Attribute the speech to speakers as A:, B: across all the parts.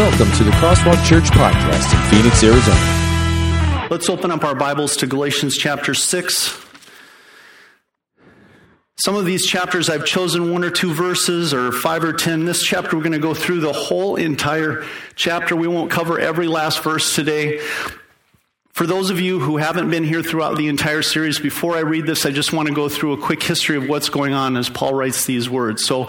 A: Welcome to the Crosswalk Church Podcast in Phoenix, Arizona.
B: Let's open up our Bibles to Galatians chapter 6. Some of these chapters I've chosen one or two verses or five or ten. This chapter we're going to go through the whole entire chapter. We won't cover every last verse today. For those of you who haven't been here throughout the entire series, before I read this, I just want to go through a quick history of what's going on as Paul writes these words. So,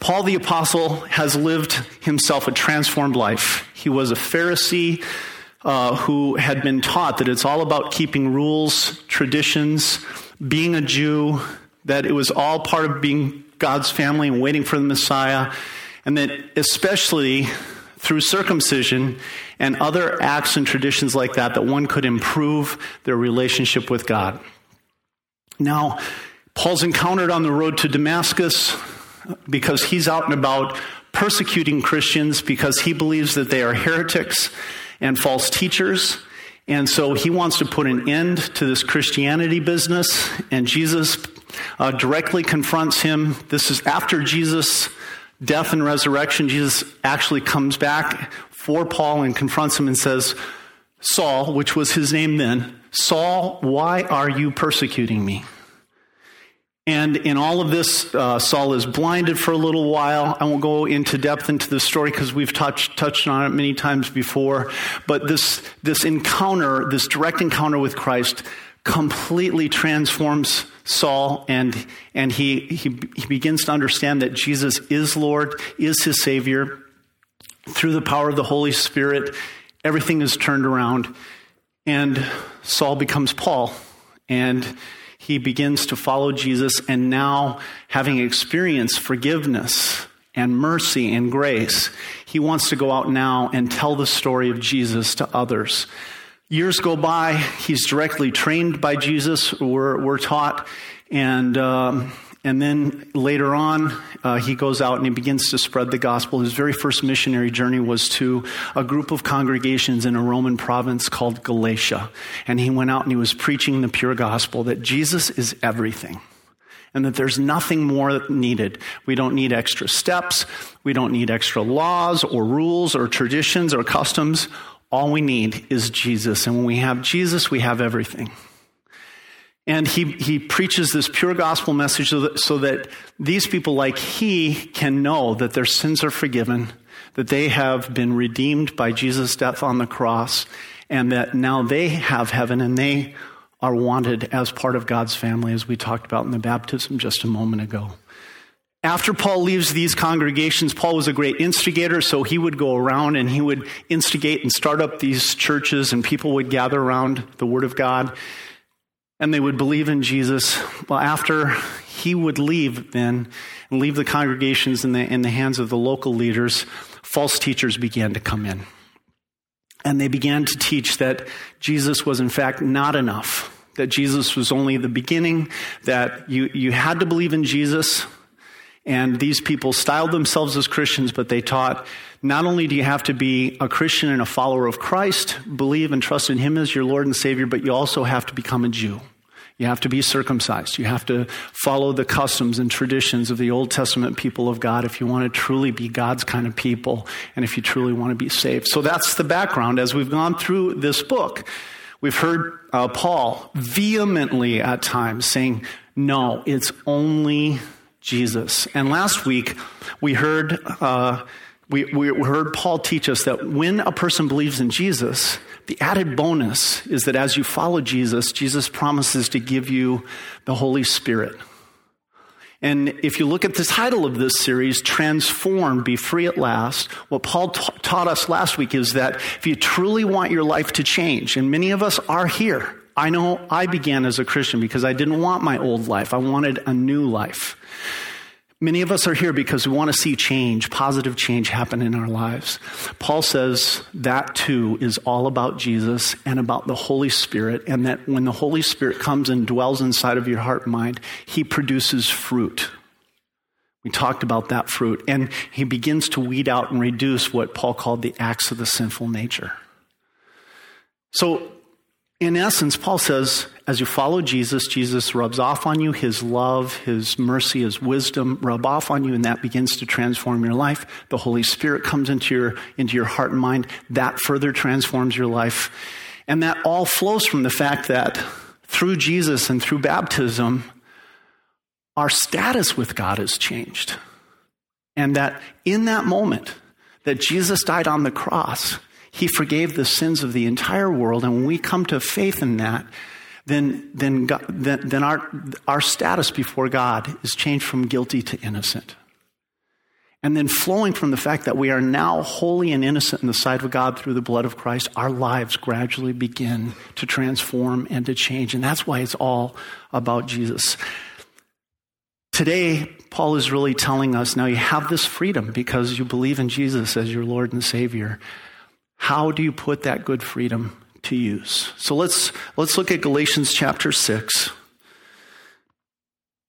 B: Paul the Apostle has lived himself a transformed life. He was a Pharisee uh, who had been taught that it's all about keeping rules, traditions, being a Jew, that it was all part of being God's family and waiting for the Messiah, and that especially through circumcision and other acts and traditions like that, that one could improve their relationship with God. Now, Paul's encountered on the road to Damascus because he's out and about persecuting Christians because he believes that they are heretics and false teachers. And so he wants to put an end to this Christianity business. And Jesus uh, directly confronts him. This is after Jesus' death and resurrection. Jesus actually comes back for Paul and confronts him and says, Saul, which was his name then, Saul, why are you persecuting me? And in all of this, uh, Saul is blinded for a little while. I won't go into depth into the story because we've touched, touched on it many times before. But this, this encounter, this direct encounter with Christ, completely transforms Saul, and, and he, he, he begins to understand that Jesus is Lord, is his Savior, through the power of the Holy Spirit, everything is turned around. And Saul becomes Paul. And he begins to follow Jesus. And now, having experienced forgiveness and mercy and grace, he wants to go out now and tell the story of Jesus to others. Years go by, he's directly trained by Jesus, we're, we're taught. And um, and then later on, uh, he goes out and he begins to spread the gospel. His very first missionary journey was to a group of congregations in a Roman province called Galatia. And he went out and he was preaching the pure gospel that Jesus is everything and that there's nothing more needed. We don't need extra steps. We don't need extra laws or rules or traditions or customs. All we need is Jesus. And when we have Jesus, we have everything. And he, he preaches this pure gospel message so that, so that these people, like he, can know that their sins are forgiven, that they have been redeemed by Jesus' death on the cross, and that now they have heaven and they are wanted as part of God's family, as we talked about in the baptism just a moment ago. After Paul leaves these congregations, Paul was a great instigator, so he would go around and he would instigate and start up these churches, and people would gather around the Word of God and they would believe in Jesus. Well, after he would leave then and leave the congregations in the, in the hands of the local leaders, false teachers began to come in. And they began to teach that Jesus was, in fact, not enough, that Jesus was only the beginning, that you, you had to believe in Jesus. And these people styled themselves as Christians, but they taught not only do you have to be a Christian and a follower of Christ, believe and trust in Him as your Lord and Savior, but you also have to become a Jew. You have to be circumcised. You have to follow the customs and traditions of the Old Testament people of God if you want to truly be God's kind of people and if you truly want to be saved. So that's the background as we've gone through this book. We've heard uh, Paul vehemently at times saying, no, it's only Jesus. And last week we heard, uh, we, we heard Paul teach us that when a person believes in Jesus, the added bonus is that as you follow Jesus, Jesus promises to give you the Holy Spirit. And if you look at the title of this series, Transform, Be Free at Last, what Paul taught us last week is that if you truly want your life to change, and many of us are here, I know I began as a Christian because I didn't want my old life. I wanted a new life. Many of us are here because we want to see change, positive change happen in our lives. Paul says that too is all about Jesus and about the Holy Spirit, and that when the Holy Spirit comes and dwells inside of your heart and mind, he produces fruit. We talked about that fruit, and he begins to weed out and reduce what Paul called the acts of the sinful nature. So, in essence, Paul says, as you follow Jesus, Jesus rubs off on you. His love, His mercy, His wisdom rub off on you, and that begins to transform your life. The Holy Spirit comes into your, into your heart and mind. That further transforms your life. And that all flows from the fact that through Jesus and through baptism, our status with God has changed. And that in that moment that Jesus died on the cross, he forgave the sins of the entire world. And when we come to faith in that, then, then, God, then, then our, our status before God is changed from guilty to innocent. And then flowing from the fact that we are now holy and innocent in the sight of God through the blood of Christ, our lives gradually begin to transform and to change. And that's why it's all about Jesus. Today, Paul is really telling us now you have this freedom because you believe in Jesus as your Lord and Savior. How do you put that good freedom to use? So let's, let's look at Galatians chapter 6.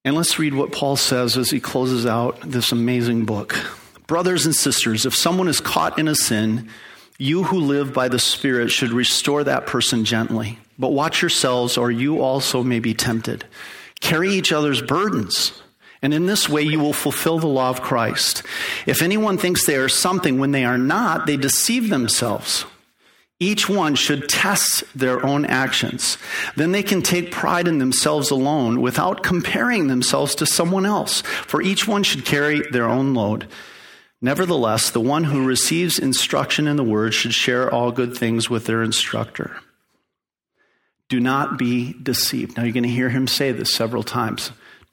B: And let's read what Paul says as he closes out this amazing book. Brothers and sisters, if someone is caught in a sin, you who live by the Spirit should restore that person gently. But watch yourselves, or you also may be tempted. Carry each other's burdens, and in this way you will fulfill the law of Christ. If anyone thinks they are something when they are not, they deceive themselves. Each one should test their own actions. Then they can take pride in themselves alone without comparing themselves to someone else, for each one should carry their own load. Nevertheless, the one who receives instruction in the word should share all good things with their instructor. Do not be deceived. Now, you're going to hear him say this several times.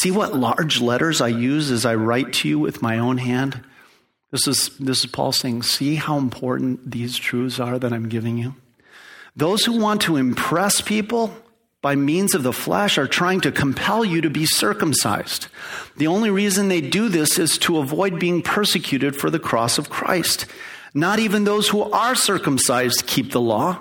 B: See what large letters I use as I write to you with my own hand? This is, this is Paul saying, see how important these truths are that I'm giving you? Those who want to impress people by means of the flesh are trying to compel you to be circumcised. The only reason they do this is to avoid being persecuted for the cross of Christ. Not even those who are circumcised keep the law.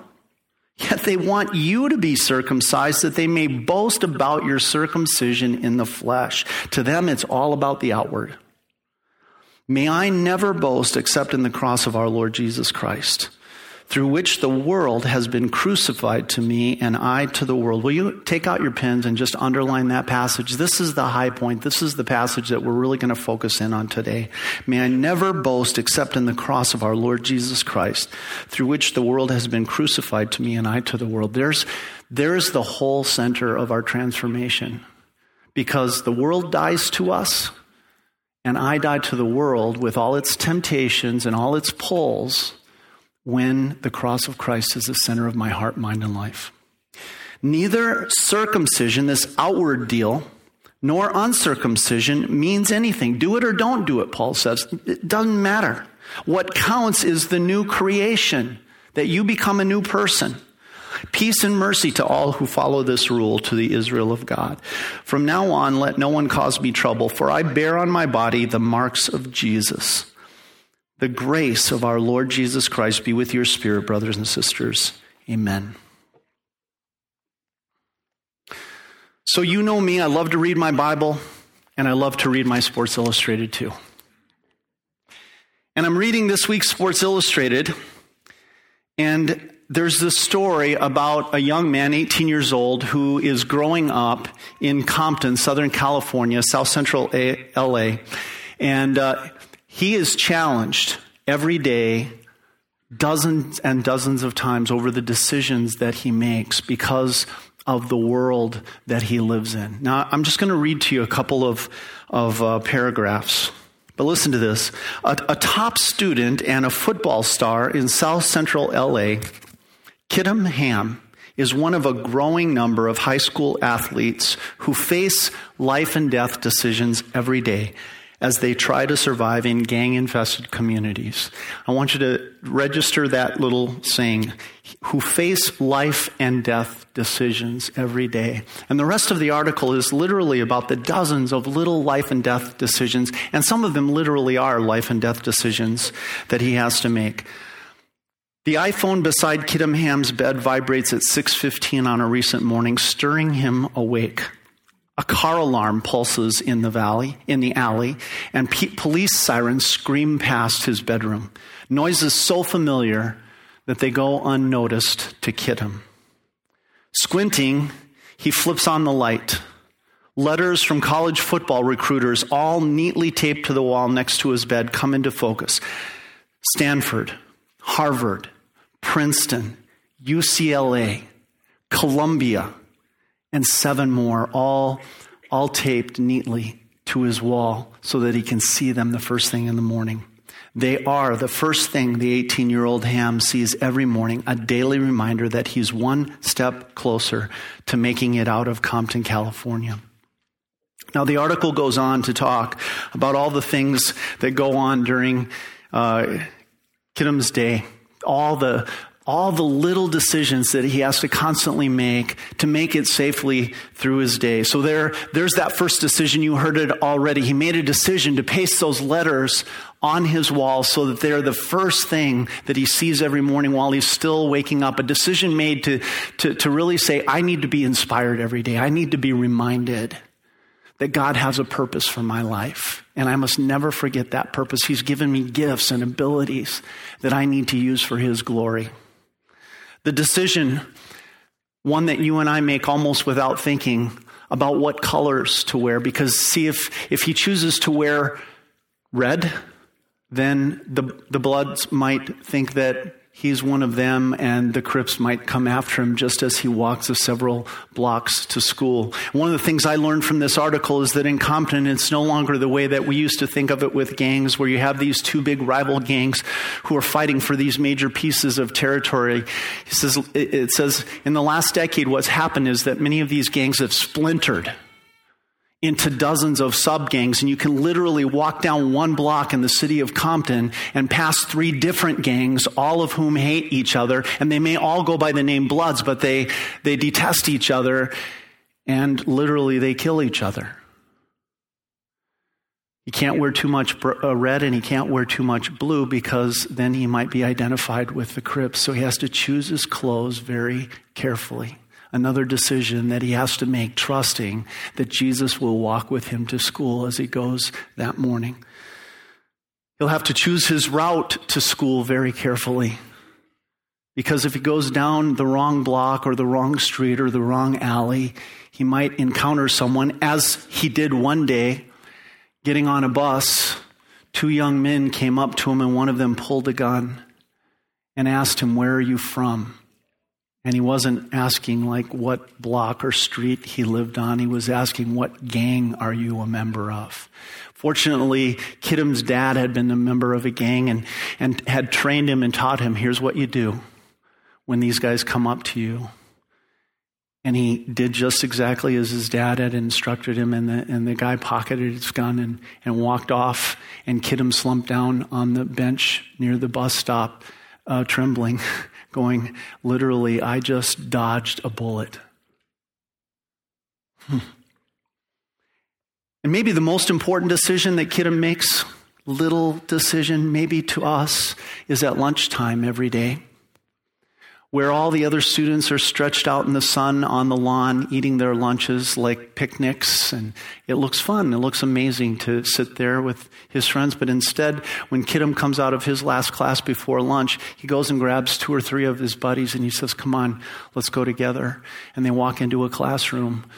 B: Yet they want you to be circumcised that they may boast about your circumcision in the flesh. To them, it's all about the outward. May I never boast except in the cross of our Lord Jesus Christ, through which the world has been crucified to me and I to the world. Will you take out your pens and just underline that passage? This is the high point. This is the passage that we're really going to focus in on today. May I never boast except in the cross of our Lord Jesus Christ, through which the world has been crucified to me and I to the world. There's, there's the whole center of our transformation. Because the world dies to us, and I died to the world with all its temptations and all its pulls when the cross of Christ is the center of my heart, mind, and life. Neither circumcision, this outward deal, nor uncircumcision means anything. Do it or don't do it, Paul says. It doesn't matter. What counts is the new creation, that you become a new person. Peace and mercy to all who follow this rule, to the Israel of God. From now on, let no one cause me trouble, for I bear on my body the marks of Jesus. The grace of our Lord Jesus Christ be with your spirit, brothers and sisters. Amen. So, you know me, I love to read my Bible, and I love to read my Sports Illustrated too. And I'm reading this week's Sports Illustrated, and there's this story about a young man, 18 years old, who is growing up in Compton, Southern California, South Central LA. And uh, he is challenged every day, dozens and dozens of times over the decisions that he makes because of the world that he lives in. Now, I'm just going to read to you a couple of, of uh, paragraphs. But listen to this. A, a top student and a football star in South Central LA Kidham Ham is one of a growing number of high school athletes who face life and death decisions every day. As they try to survive in gang infested communities. I want you to register that little saying, who face life and death decisions every day. And the rest of the article is literally about the dozens of little life and death decisions, and some of them literally are life and death decisions that he has to make. The iPhone beside Kidam Ham's bed vibrates at 6:15 on a recent morning, stirring him awake. A car alarm pulses in the valley, in the alley, and police sirens scream past his bedroom. Noises so familiar that they go unnoticed to Kidam. Squinting, he flips on the light. Letters from college football recruiters, all neatly taped to the wall next to his bed, come into focus. Stanford, Harvard, Princeton, UCLA, Columbia, and seven more, all, all taped neatly to his wall so that he can see them the first thing in the morning. They are the first thing the 18 year old Ham sees every morning, a daily reminder that he's one step closer to making it out of Compton, California. Now, the article goes on to talk about all the things that go on during uh, Kidam's day, all the all the little decisions that he has to constantly make to make it safely through his day. So there, there's that first decision. You heard it already. He made a decision to paste those letters on his wall so that they're the first thing that he sees every morning while he's still waking up. A decision made to, to, to really say, I need to be inspired every day. I need to be reminded that God has a purpose for my life. And I must never forget that purpose. He's given me gifts and abilities that I need to use for his glory. The decision, one that you and I make almost without thinking about what colors to wear, because see, if, if he chooses to wear red, then the, the Bloods might think that he's one of them and the Crips might come after him just as he walks the several blocks to school. One of the things I learned from this article is that in Compton, it's no longer the way that we used to think of it with gangs, where you have these two big rival gangs who are fighting for these major pieces of territory. He says, it says, in the last decade, what's happened is that many of these gangs have splintered into dozens of sub gangs, and you can literally walk down one block in the city of Compton and pass three different gangs, all of whom hate each other, and they may all go by the name Bloods, but they, they detest each other, and literally they kill each other. He can't wear too much uh, red and he can't wear too much blue because then he might be identified with the Crips. So he has to choose his clothes very carefully another decision that he has to make, trusting that Jesus will walk with him to school as he goes that morning. He'll have to choose his route to school very carefully. Because if he goes down the wrong block or the wrong street or the wrong alley, he might encounter someone, as he did one day, getting on a bus. Two young men came up to him, and one of them pulled a gun and asked him, Where are you from? And he wasn't asking, like, what block or street he lived on. He was asking, what gang are you a member of? Fortunately, Kidam's dad had been a member of a gang and, and had trained him and taught him here's what you do when these guys come up to you. And he did just exactly as his dad had instructed him, and the, and the guy pocketed his gun and, and walked off. And Kidam slumped down on the bench near the bus stop, uh, trembling. going, literally, I just dodged a bullet. Hmm. And maybe the most important decision that Kidam makes, little decision maybe to us, is at lunchtime every day where all the other students are stretched out in the sun on the lawn eating their lunches like picnics. And it looks fun. It looks amazing to sit there with his friends. But instead when kidam comes out of his last class before lunch he goes and grabs two or three of his buddies and he says come on let's go together. And they walk into a classroom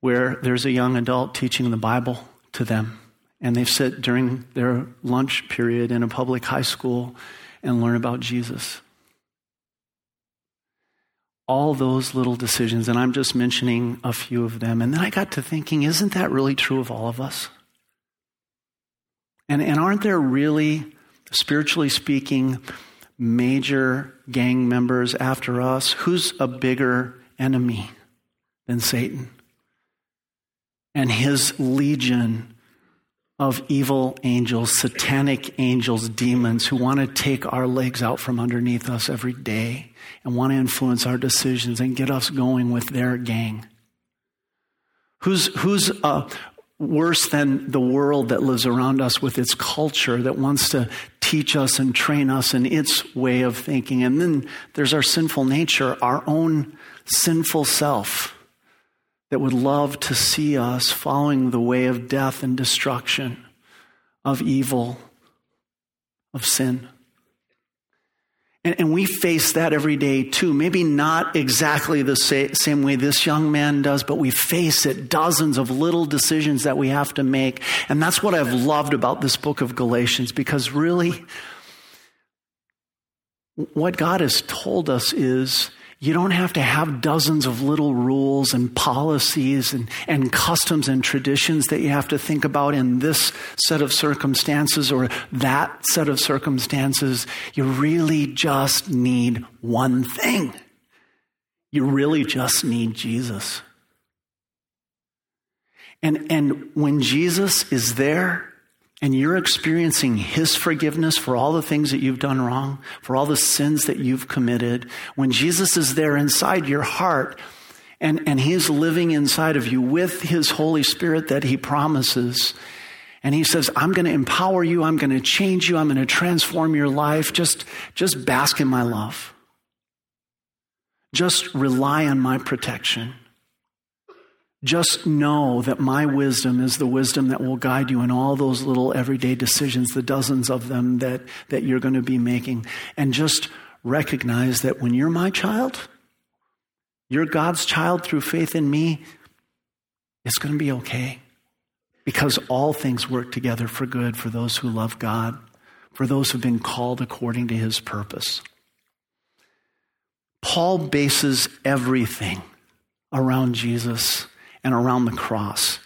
B: where there's a young adult teaching the bible to them. And they sit during their lunch period in a public high school and learn about jesus all those little decisions, and I'm just mentioning a few of them. And then I got to thinking, isn't that really true of all of us? And, and aren't there really, spiritually speaking, major gang members after us? Who's a bigger enemy than Satan? And his legion of evil angels, satanic angels, demons who want to take our legs out from underneath us every day and want to influence our decisions and get us going with their gang. Who's, who's uh, worse than the world that lives around us with its culture that wants to teach us and train us in its way of thinking? And then there's our sinful nature, our own sinful self that would love to see us following the way of death and destruction, of evil, of sin. And, and we face that every day too. Maybe not exactly the sa- same way this young man does, but we face it dozens of little decisions that we have to make. And that's what I've loved about this book of Galatians because really, what God has told us is you don't have to have dozens of little rules and policies and, and customs and traditions that you have to think about in this set of circumstances or that set of circumstances. You really just need one thing. You really just need Jesus. And, and when Jesus is there, and you're experiencing His forgiveness for all the things that you've done wrong, for all the sins that you've committed, when Jesus is there inside your heart and, and He is living inside of you with His Holy Spirit that He promises, and He says, I'm going to empower you, I'm going to change you, I'm going to transform your life, just, just bask in my love. Just rely on my protection. Just know that my wisdom is the wisdom that will guide you in all those little everyday decisions, the dozens of them that, that you're going to be making. And just recognize that when you're my child, you're God's child through faith in me, it's going to be okay. Because all things work together for good for those who love God, for those who've been called according to his purpose. Paul bases everything around Jesus and around the cross.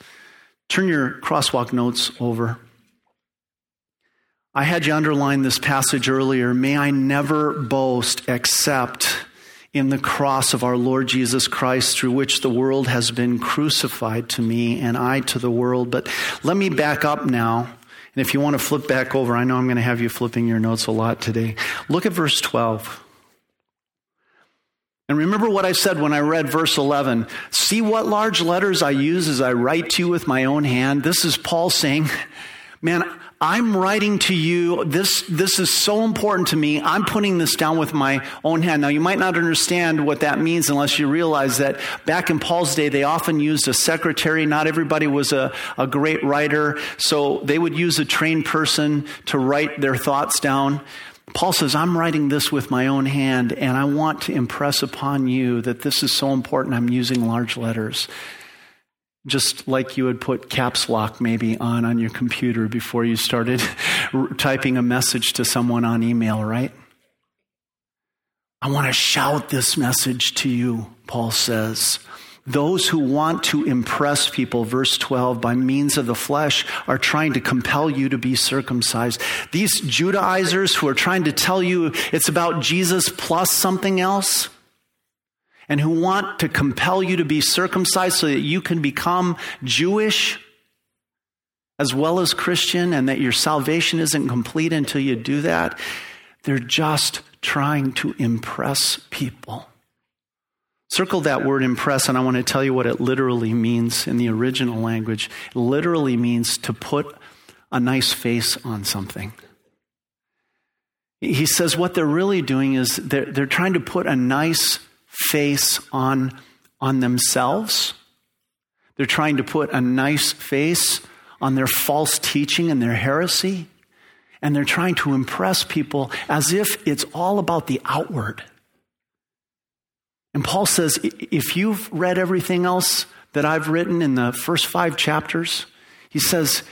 B: Turn your crosswalk notes over. I had you underline this passage earlier. May I never boast except in the cross of our Lord Jesus Christ, through which the world has been crucified to me and I to the world. But let me back up now. And if you want to flip back over, I know I'm going to have you flipping your notes a lot today. Look at verse 12. And remember what I said when I read verse 11. See what large letters I use as I write to you with my own hand. This is Paul saying, Man, I'm writing to you. This, this is so important to me. I'm putting this down with my own hand. Now, you might not understand what that means unless you realize that back in Paul's day, they often used a secretary. Not everybody was a, a great writer. So they would use a trained person to write their thoughts down. Paul says, I'm writing this with my own hand, and I want to impress upon you that this is so important. I'm using large letters. Just like you would put caps lock maybe on on your computer before you started typing a message to someone on email, right? I want to shout this message to you, Paul says. Those who want to impress people, verse 12, by means of the flesh are trying to compel you to be circumcised. These Judaizers who are trying to tell you it's about Jesus plus something else, and who want to compel you to be circumcised so that you can become Jewish as well as Christian, and that your salvation isn't complete until you do that, they're just trying to impress people. Circle that word impress, and I want to tell you what it literally means in the original language. It literally means to put a nice face on something. He says what they're really doing is they're, they're trying to put a nice face on, on themselves. They're trying to put a nice face on their false teaching and their heresy. And they're trying to impress people as if it's all about the outward. And Paul says, if you've read everything else that I've written in the first five chapters, he says,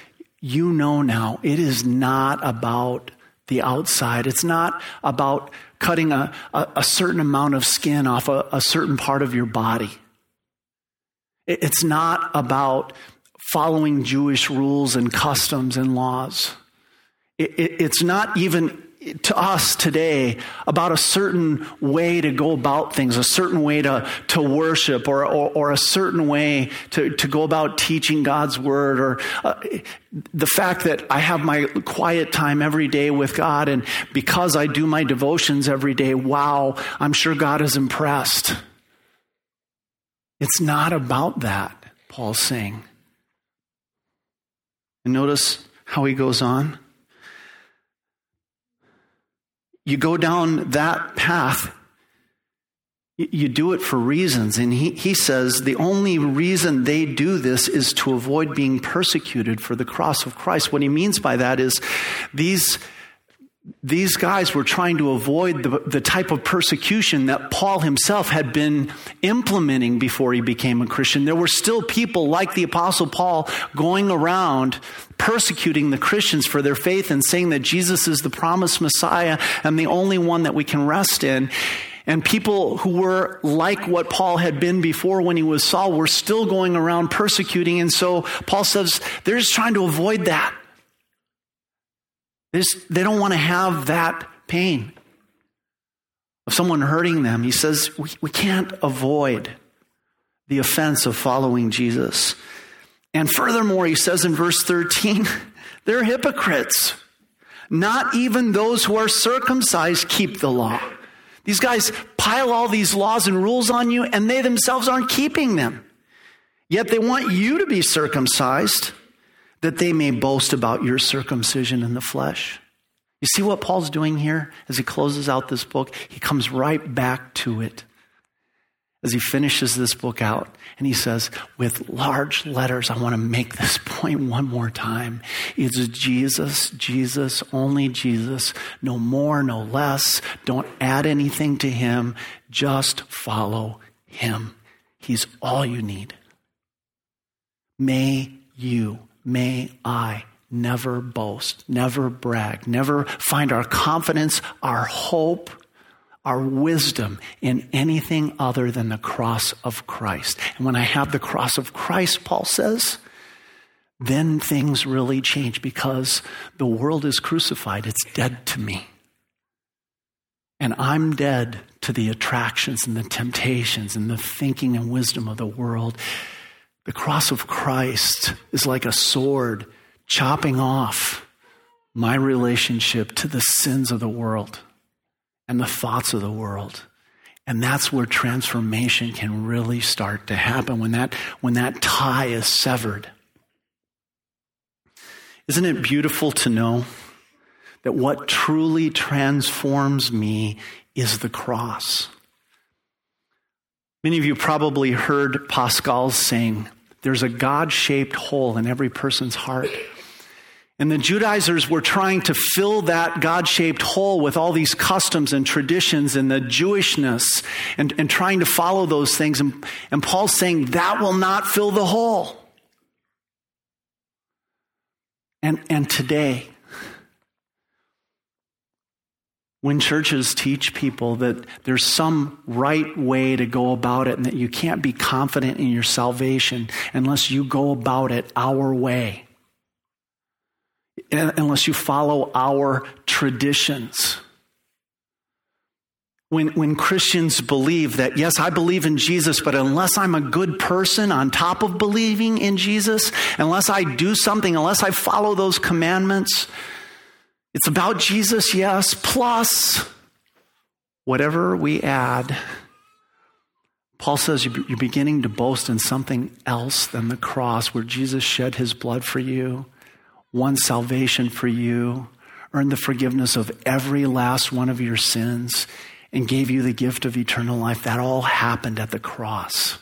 B: you know now it is not about the outside. It's not about cutting a, a, a certain amount of skin off a, a certain part of your body. It, it's not about following Jewish rules and customs and laws. It, it, it's not even to us today about a certain way to go about things, a certain way to, to worship, or, or, or a certain way to, to go about teaching God's word, or uh, the fact that I have my quiet time every day with God, and because I do my devotions every day, wow, I'm sure God is impressed. It's not about that, Paul's saying. And notice how he goes on. You go down that path, you do it for reasons. And he, he says the only reason they do this is to avoid being persecuted for the cross of Christ. What he means by that is these these guys were trying to avoid the, the, type of persecution that Paul himself had been implementing before he became a Christian. There were still people like the Apostle Paul going around persecuting the Christians for their faith and saying that Jesus is the promised Messiah and the only one that we can rest in. And people who were like what Paul had been before when he was Saul were still going around persecuting. And so Paul says they're just trying to avoid that. They, they don't want to have that pain of someone hurting them. He says we, we can't avoid the offense of following Jesus. And furthermore, he says in verse 13, they're hypocrites. Not even those who are circumcised keep the law. These guys pile all these laws and rules on you, and they themselves aren't keeping them. Yet they want you to be circumcised that they may boast about your circumcision in the flesh. You see what Paul's doing here as he closes out this book? He comes right back to it as he finishes this book out. And he says, with large letters, I want to make this point one more time. It's Jesus, Jesus, only Jesus, no more, no less. Don't add anything to him. Just follow him. He's all you need. May you may I never boast, never brag, never find our confidence, our hope, our wisdom in anything other than the cross of Christ. And when I have the cross of Christ, Paul says, then things really change because the world is crucified. It's dead to me. And I'm dead to the attractions and the temptations and the thinking and wisdom of the world. The cross of Christ is like a sword chopping off my relationship to the sins of the world and the thoughts of the world. And that's where transformation can really start to happen when that, when that tie is severed. Isn't it beautiful to know that what truly transforms me is the cross? Many of you probably heard Pascal's saying, There's a God shaped hole in every person's heart. And the Judaizers were trying to fill that God shaped hole with all these customs and traditions and the Jewishness and, and trying to follow those things. And, and Paul's saying that will not fill the hole. And, and today, when churches teach people that there's some right way to go about it and that you can't be confident in your salvation unless you go about it our way, unless you follow our traditions. When, when Christians believe that, yes, I believe in Jesus, but unless I'm a good person on top of believing in Jesus, unless I do something, unless I follow those commandments, it's about Jesus, yes, plus whatever we add. Paul says you're beginning to boast in something else than the cross, where Jesus shed his blood for you, won salvation for you, earned the forgiveness of every last one of your sins, and gave you the gift of eternal life. That all happened at the cross.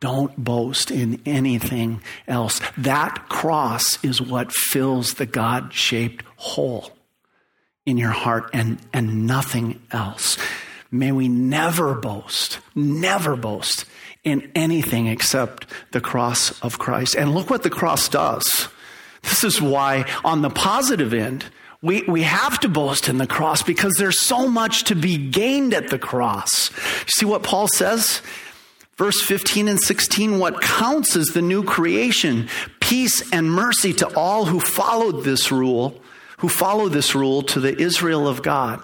B: Don't boast in anything else. That cross is what fills the God shaped hole in your heart and, and nothing else. May we never boast, never boast in anything except the cross of Christ. And look what the cross does. This is why, on the positive end, we, we have to boast in the cross because there's so much to be gained at the cross. See what Paul says? Verse 15 and 16 what counts is the new creation, peace and mercy to all who followed this rule who follow this rule to the Israel of God.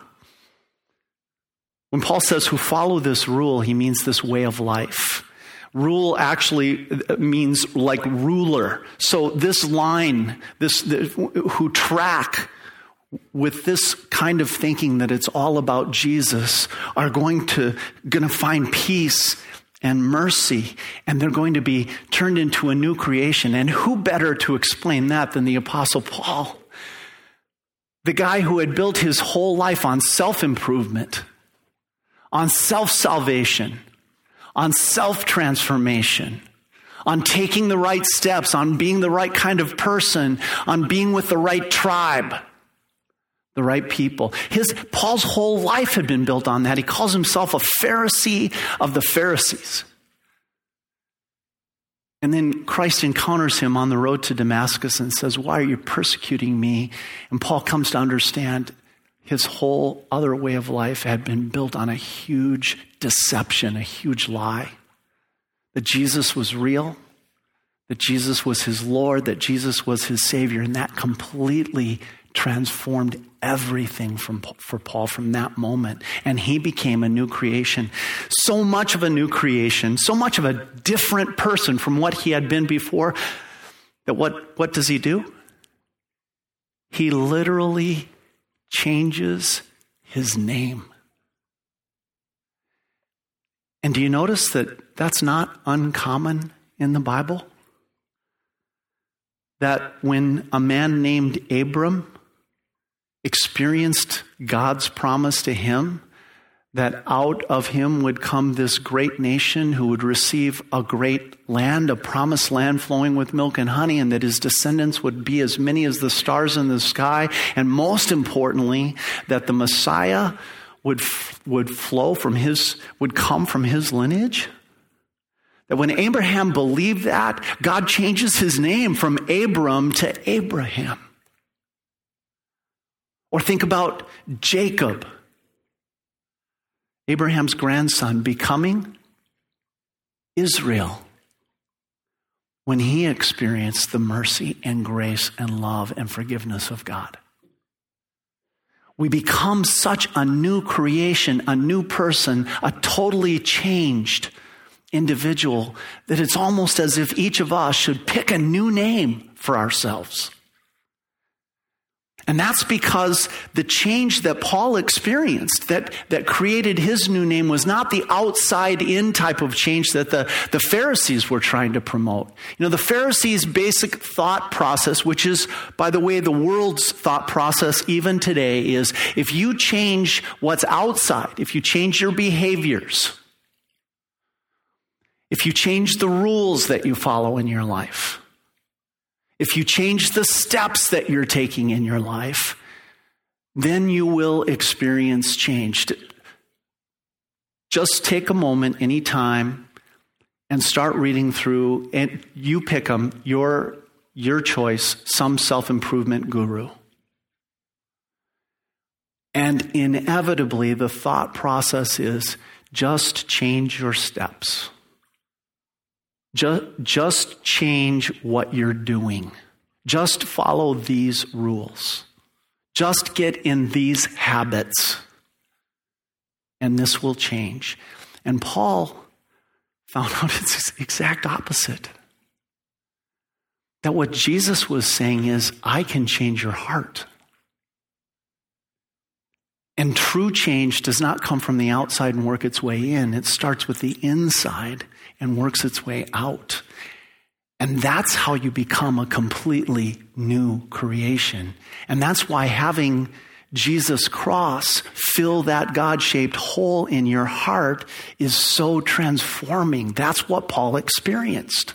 B: When Paul says who follow this rule, he means this way of life. Rule actually means like ruler. So this line, this, who track with this kind of thinking that it's all about Jesus are going to going to find peace and mercy and they're going to be turned into a new creation and who better to explain that than the apostle Paul the guy who had built his whole life on self-improvement on self-salvation on self-transformation on taking the right steps on being the right kind of person on being with the right tribe the right people. His Paul's whole life had been built on that. He calls himself a Pharisee of the Pharisees. And then Christ encounters him on the road to Damascus and says, Why are you persecuting me? And Paul comes to understand his whole other way of life had been built on a huge deception, a huge lie. That Jesus was real, that Jesus was his Lord, that Jesus was his Savior, and that completely transformed everything from, for Paul from that moment. And he became a new creation. So much of a new creation, so much of a different person from what he had been before, that what, what does he do? He literally changes his name. And do you notice that that's not uncommon in the Bible? That when a man named Abram experienced God's promise to him that out of him would come this great nation who would receive a great land, a promised land flowing with milk and honey, and that his descendants would be as many as the stars in the sky. And most importantly, that the Messiah would, would flow from his, would come from his lineage. That when Abraham believed that, God changes his name from Abram to Abraham. Or think about Jacob, Abraham's grandson, becoming Israel when he experienced the mercy and grace and love and forgiveness of God. We become such a new creation, a new person, a totally changed individual that it's almost as if each of us should pick a new name for ourselves. And that's because the change that Paul experienced that, that created his new name was not the outside in type of change that the, the Pharisees were trying to promote. You know, the Pharisees' basic thought process, which is, by the way, the world's thought process even today, is if you change what's outside, if you change your behaviors, if you change the rules that you follow in your life, if you change the steps that you're taking in your life, then you will experience change. Just take a moment anytime and start reading through, and you pick them, your, your choice, some self improvement guru. And inevitably, the thought process is just change your steps. Just, just change what you're doing. Just follow these rules. Just get in these habits. And this will change. And Paul found out it's the exact opposite. That what Jesus was saying is, I can change your heart. And true change does not come from the outside and work its way in. It starts with the inside and works its way out. And that's how you become a completely new creation. And that's why having Jesus' cross fill that God shaped hole in your heart is so transforming. That's what Paul experienced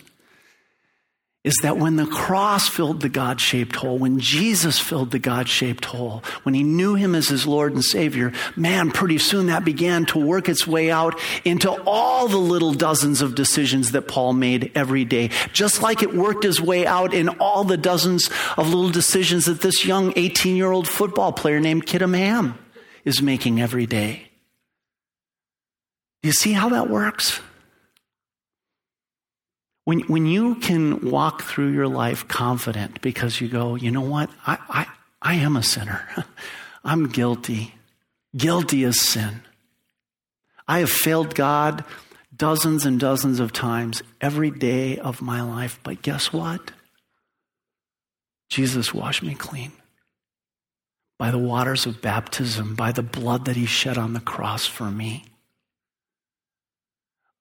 B: is that when the cross filled the God shaped hole, when Jesus filled the God shaped hole, when he knew him as his Lord and Savior, man, pretty soon that began to work its way out into all the little dozens of decisions that Paul made every day. Just like it worked its way out in all the dozens of little decisions that this young 18 year old football player named Kidham Ham is making every day. Do you see how that works? When, when you can walk through your life confident because you go, you know what? I, I, I am a sinner. I'm guilty, guilty as sin. I have failed God dozens and dozens of times every day of my life, but guess what? Jesus washed me clean by the waters of baptism, by the blood that he shed on the cross for me.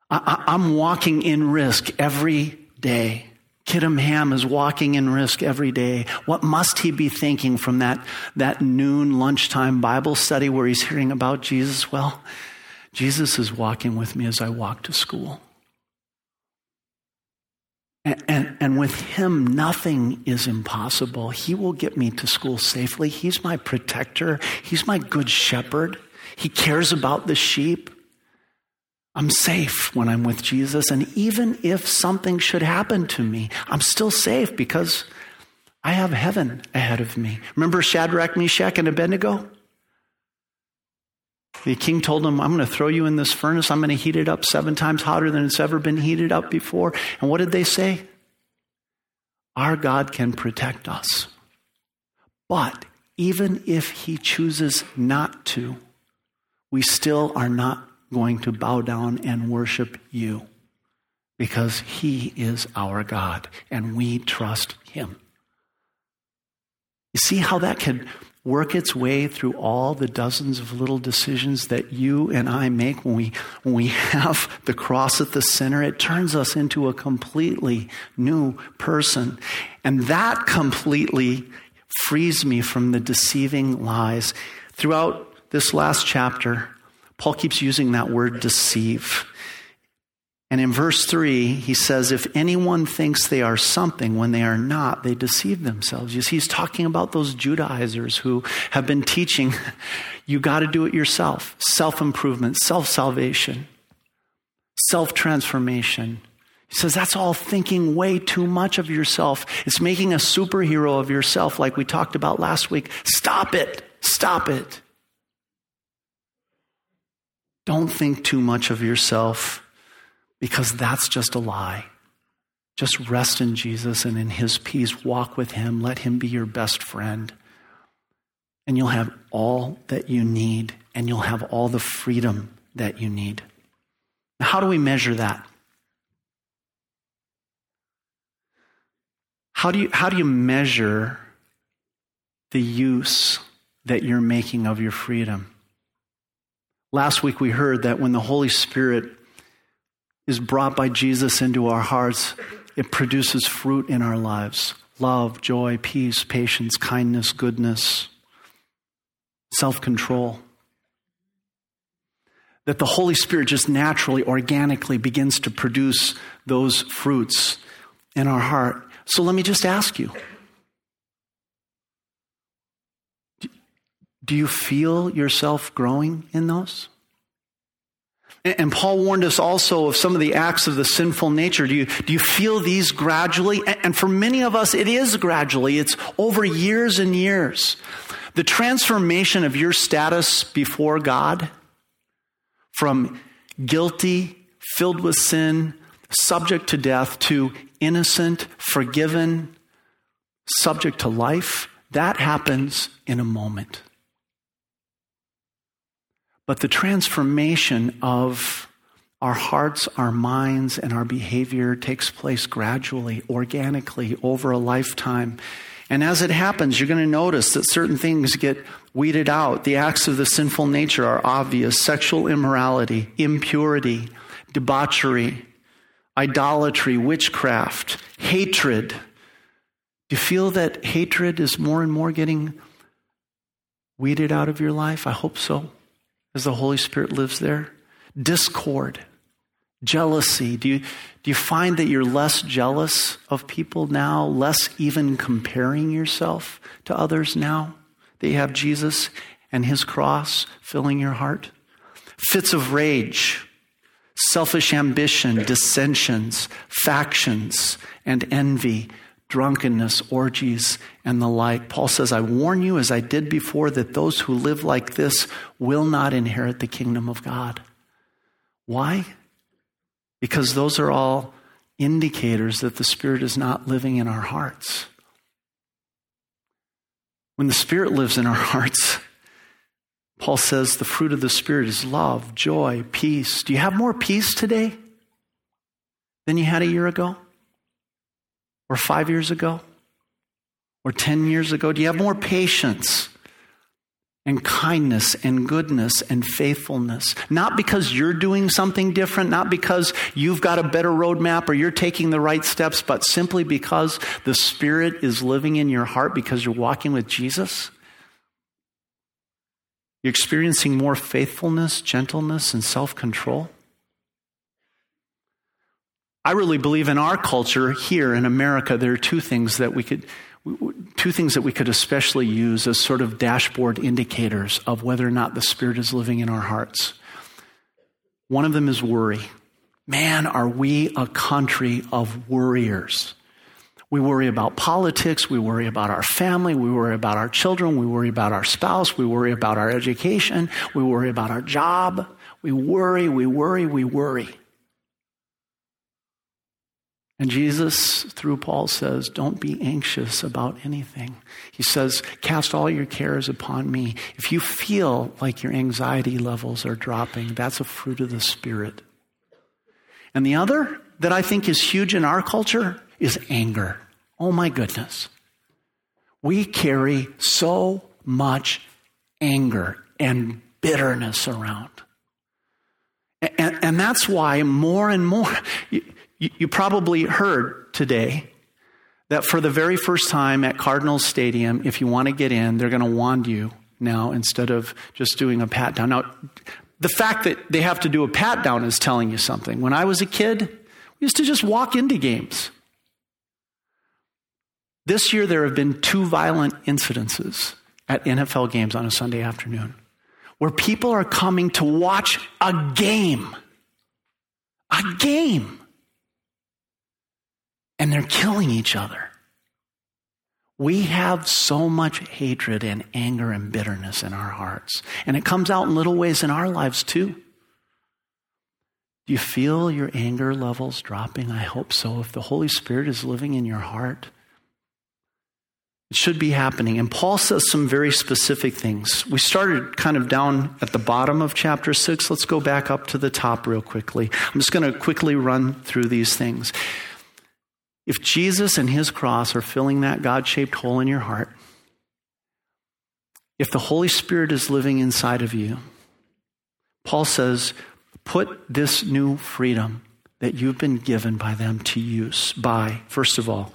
B: I, am walking in risk every day. Kidham Ham is walking in risk every day. What must he be thinking from that, that noon lunchtime Bible study where he's hearing about Jesus? Well, Jesus is walking with me as I walk to school. And, and, and, with him, nothing is impossible. He will get me to school safely. He's my protector. He's my good shepherd. He cares about the sheep. I'm safe when I'm with Jesus. And even if something should happen to me, I'm still safe because I have heaven ahead of me. Remember Shadrach, Meshach, and Abednego? The king told them, I'm going to throw you in this furnace. I'm going to heat it up seven times hotter than it's ever been heated up before. And what did they say? Our God can protect us. But even if he chooses not to, we still are not going to bow down and worship you because he is our God and we trust him. You see how that can work its way through all the dozens of little decisions that you and I make when we, when we have the cross at the center. It turns us into a completely new person. And that completely frees me from the deceiving lies. Throughout this last chapter, Paul keeps using that word deceive. And in verse 3, he says, If anyone thinks they are something when they are not, they deceive themselves. You see, he's talking about those Judaizers who have been teaching you got to do it yourself self improvement, self salvation, self transformation. He says that's all thinking way too much of yourself. It's making a superhero of yourself, like we talked about last week. Stop it. Stop it. Don't think too much of yourself because that's just a lie. Just rest in Jesus and in his peace. Walk with him. Let him be your best friend. And you'll have all that you need, and you'll have all the freedom that you need. Now, how do we measure that? How do you, how do you measure the use that you're making of your freedom? Last week we heard that when the Holy Spirit is brought by Jesus into our hearts, it produces fruit in our lives love, joy, peace, patience, kindness, goodness, self control. That the Holy Spirit just naturally, organically begins to produce those fruits in our heart. So let me just ask you do you feel yourself growing in those? And Paul warned us also of some of the acts of the sinful nature. Do you, do you feel these gradually? And for many of us, it is gradually. It's over years and years. The transformation of your status before God from guilty, filled with sin, subject to death, to innocent, forgiven, subject to life, that happens in a moment. But the transformation of our hearts, our minds, and our behavior takes place gradually, organically, over a lifetime. And as it happens, you're going to notice that certain things get weeded out. The acts of the sinful nature are obvious sexual immorality, impurity, debauchery, idolatry, witchcraft, hatred. Do you feel that hatred is more and more getting weeded out of your life? I hope so as the Holy Spirit lives there? Discord, jealousy. Do you, do you find that you're less jealous of people now, less even comparing yourself to others now that you have Jesus and his cross filling your heart? Fits of rage, selfish ambition, dissensions, factions, and envy drunkenness, orgies, and the like. Paul says, I warn you, as I did before, that those who live like this will not inherit the kingdom of God. Why? Because those are all indicators that the Spirit is not living in our hearts. When the Spirit lives in our hearts, Paul says the fruit of the Spirit is love, joy, peace. Do you have more peace today than you had a year ago? Or five years ago? Or 10 years ago? Do you have more patience? and kindness and goodness and faithfulness. Not because you're doing something different, not because you've got a better roadmap or you're taking the right steps, but simply because the Spirit is living in your heart because you're walking with Jesus. You're experiencing more faithfulness, gentleness, and self control. I really believe in our culture here in America, there are two things that we could two things that we could especially use as sort of dashboard indicators of whether or not the Spirit is living in our hearts. One of them is worry. Man, are we a country of worriers? We worry about politics. We worry about our family. We worry about our children. We worry about our spouse. We worry about our education. We worry about our job. We worry, we worry, we worry. And Jesus, through Paul, says, Don't be anxious about anything. He says, Cast all your cares upon me. If you feel like your anxiety levels are dropping, that's a fruit of the Spirit. And the other that I think is huge in our culture is anger. Oh my goodness. We carry so much anger and bitterness around. And, and, that's why more and more, you, you probably heard today that for the very first time at Cardinals Stadium, if you want to get in, they're going to wand you now instead of just doing a pat down. Now, the fact that they have to do a pat down is telling you something. When I was a kid, we used to just walk into games. This year, there have been two violent incidences at NFL games on a Sunday afternoon where people are coming to watch a game. A game and they're killing each other. We have so much hatred and anger and bitterness in our hearts, and it comes out in little ways in our lives too. Do you feel your anger levels dropping? I hope so. If the Holy Spirit is living in your heart, it should be happening. And Paul says some very specific things. We started kind of down at the bottom of chapter 6. Let's go back up to the top real quickly. I'm just going to quickly run through these things. If Jesus and his cross are filling that God shaped hole in your heart, if the Holy Spirit is living inside of you, Paul says, put this new freedom that you've been given by them to use by, first of all,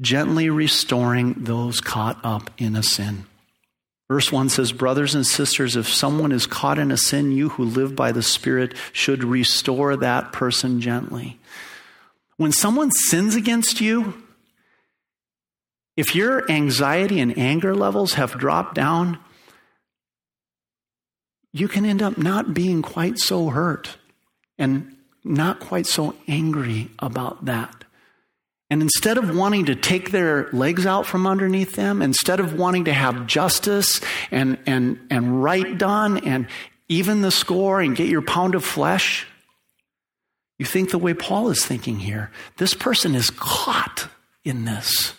B: gently restoring those caught up in a sin. Verse 1 says, Brothers and sisters, if someone is caught in a sin, you who live by the Spirit should restore that person gently. When someone sins against you, if your anxiety and anger levels have dropped down, you can end up not being quite so hurt and not quite so angry about that. And instead of wanting to take their legs out from underneath them, instead of wanting to have justice and, and, and right done and even the score and get your pound of flesh, you think the way Paul is thinking here. This person is caught in this.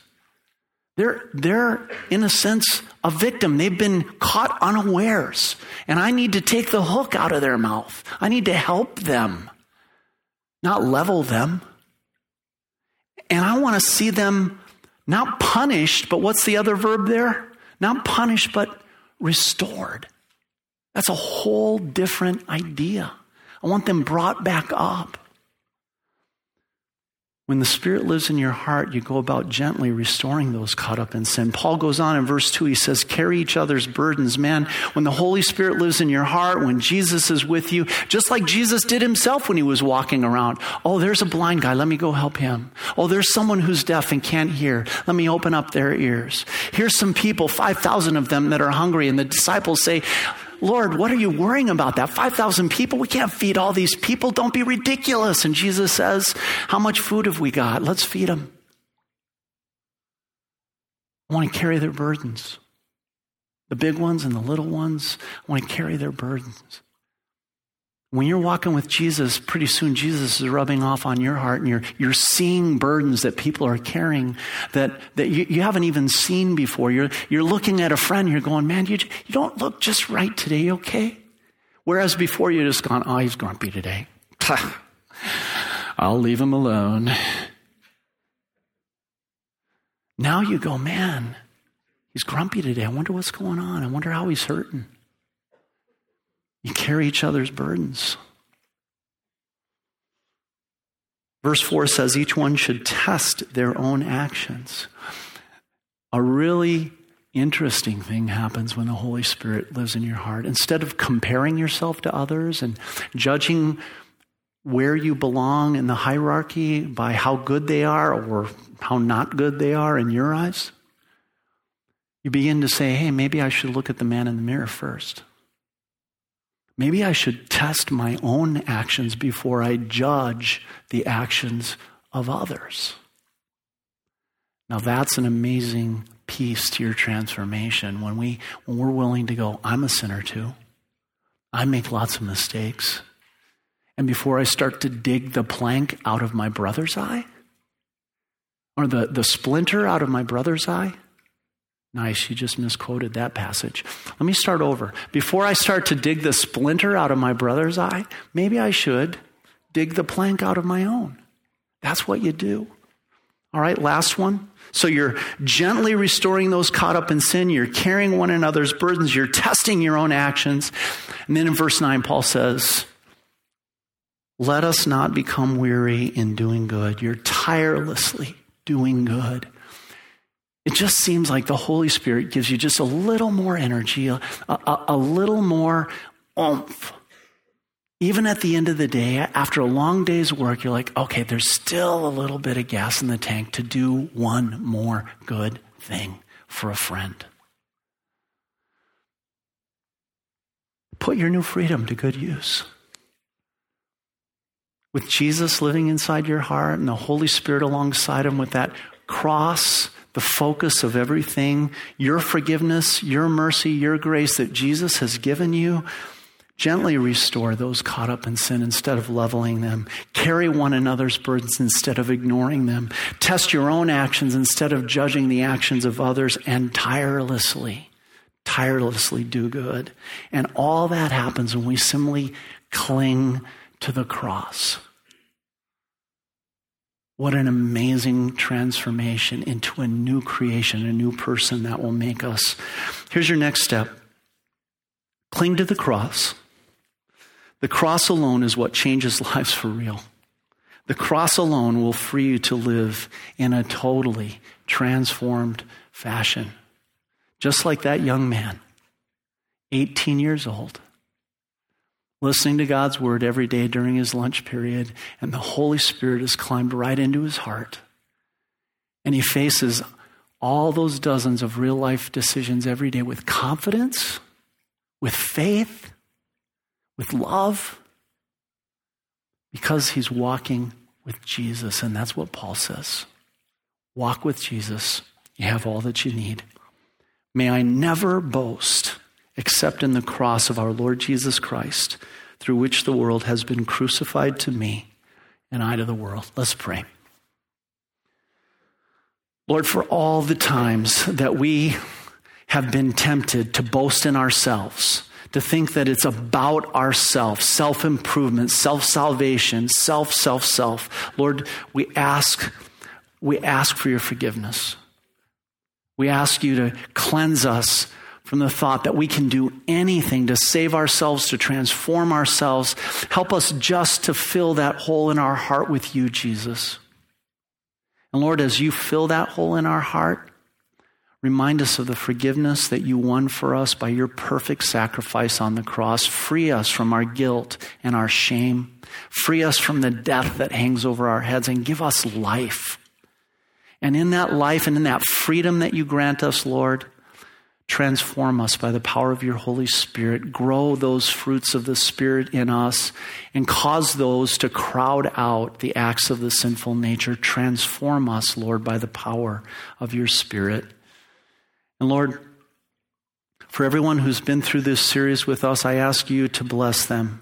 B: They're, they're, in a sense, a victim. They've been caught unawares. And I need to take the hook out of their mouth. I need to help them, not level them. And I want to see them not punished, but what's the other verb there? Not punished, but restored. That's a whole different idea. I want them brought back up. When the Spirit lives in your heart, you go about gently restoring those caught up in sin. Paul goes on in verse 2, he says, Carry each other's burdens. Man, when the Holy Spirit lives in your heart, when Jesus is with you, just like Jesus did himself when he was walking around. Oh, there's a blind guy. Let me go help him. Oh, there's someone who's deaf and can't hear. Let me open up their ears. Here's some people, 5,000 of them, that are hungry. And the disciples say, Lord, what are you worrying about that? 5,000 people? We can't feed all these people. Don't be ridiculous. And Jesus says, How much food have we got? Let's feed them. I want to carry their burdens. The big ones and the little ones, I want to carry their burdens. When you're walking with Jesus, pretty soon Jesus is rubbing off on your heart and you're, you're seeing burdens that people are carrying that, that you, you haven't even seen before. You're, you're looking at a friend, you're going, man, you, you don't look just right today, okay? Whereas before you just gone, oh, he's grumpy today. I'll leave him alone. Now you go, man, he's grumpy today. I wonder what's going on. I wonder how he's hurting. You carry each other's burdens. Verse 4 says each one should test their own actions. A really interesting thing happens when the Holy Spirit lives in your heart. Instead of comparing yourself to others and judging where you belong in the hierarchy by how good they are or how not good they are in your eyes, you begin to say, hey, maybe I should look at the man in the mirror first. Maybe I should test my own actions before I judge the actions of others. Now that's an amazing piece to your transformation when we when we're willing to go, I'm a sinner too. I make lots of mistakes. And before I start to dig the plank out of my brother's eye, or the, the splinter out of my brother's eye, Nice, you just misquoted that passage. Let me start over. Before I start to dig the splinter out of my brother's eye, maybe I should dig the plank out of my own. That's what you do. All right, last one. So you're gently restoring those caught up in sin. You're carrying one another's burdens. You're testing your own actions. And then in verse 9, Paul says, Let us not become weary in doing good. You're tirelessly doing good. It just seems like the Holy Spirit gives you just a little more energy, a, a, a little more oomph. Even at the end of the day, after a long day's work, you're like, okay, there's still a little bit of gas in the tank to do one more good thing for a friend. Put your new freedom to good use. With Jesus living inside your heart and the Holy Spirit alongside him with that cross the focus of everything, your forgiveness, your mercy, your grace that Jesus has given you, gently restore those caught up in sin instead of leveling them. Carry one another's burdens instead of ignoring them. Test your own actions instead of judging the actions of others and tirelessly, tirelessly do good. And all that happens when we simply cling to the cross. What an amazing transformation into a new creation, a new person that will make us. Here's your next step cling to the cross. The cross alone is what changes lives for real. The cross alone will free you to live in a totally transformed fashion. Just like that young man, 18 years old, listening to God's word every day during his lunch period, and the Holy Spirit has climbed right into his heart. And he faces all those dozens of real life decisions every day with confidence, with faith, with love, because he's walking with Jesus. And that's what Paul says walk with Jesus. You have all that you need. May I never boast except in the cross of our Lord Jesus Christ, through which the world has been crucified to me and I to the world. Let's pray. Lord, for all the times that we have been tempted to boast in ourselves, to think that it's about ourselves, self improvement, self salvation, self, self, self. Lord, we ask, we ask for your forgiveness. We ask you to cleanse us from the thought that we can do anything to save ourselves, to transform ourselves. Help us just to fill that hole in our heart with you, Jesus. And Lord, as you fill that hole in our heart, remind us of the forgiveness that you won for us by your perfect sacrifice on the cross. Free us from our guilt and our shame. Free us from the death that hangs over our heads and give us life. And in that life and in that freedom that you grant us, Lord, Transform us by the power of your Holy Spirit. Grow those fruits of the Spirit in us and cause those to crowd out the acts of the sinful nature. Transform us, Lord, by the power of your Spirit. And Lord, for everyone who's been through this series with us, I ask you to bless them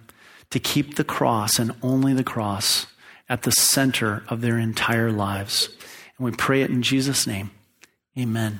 B: to keep the cross and only the cross at the center of their entire lives. And we pray it in Jesus' name. Amen.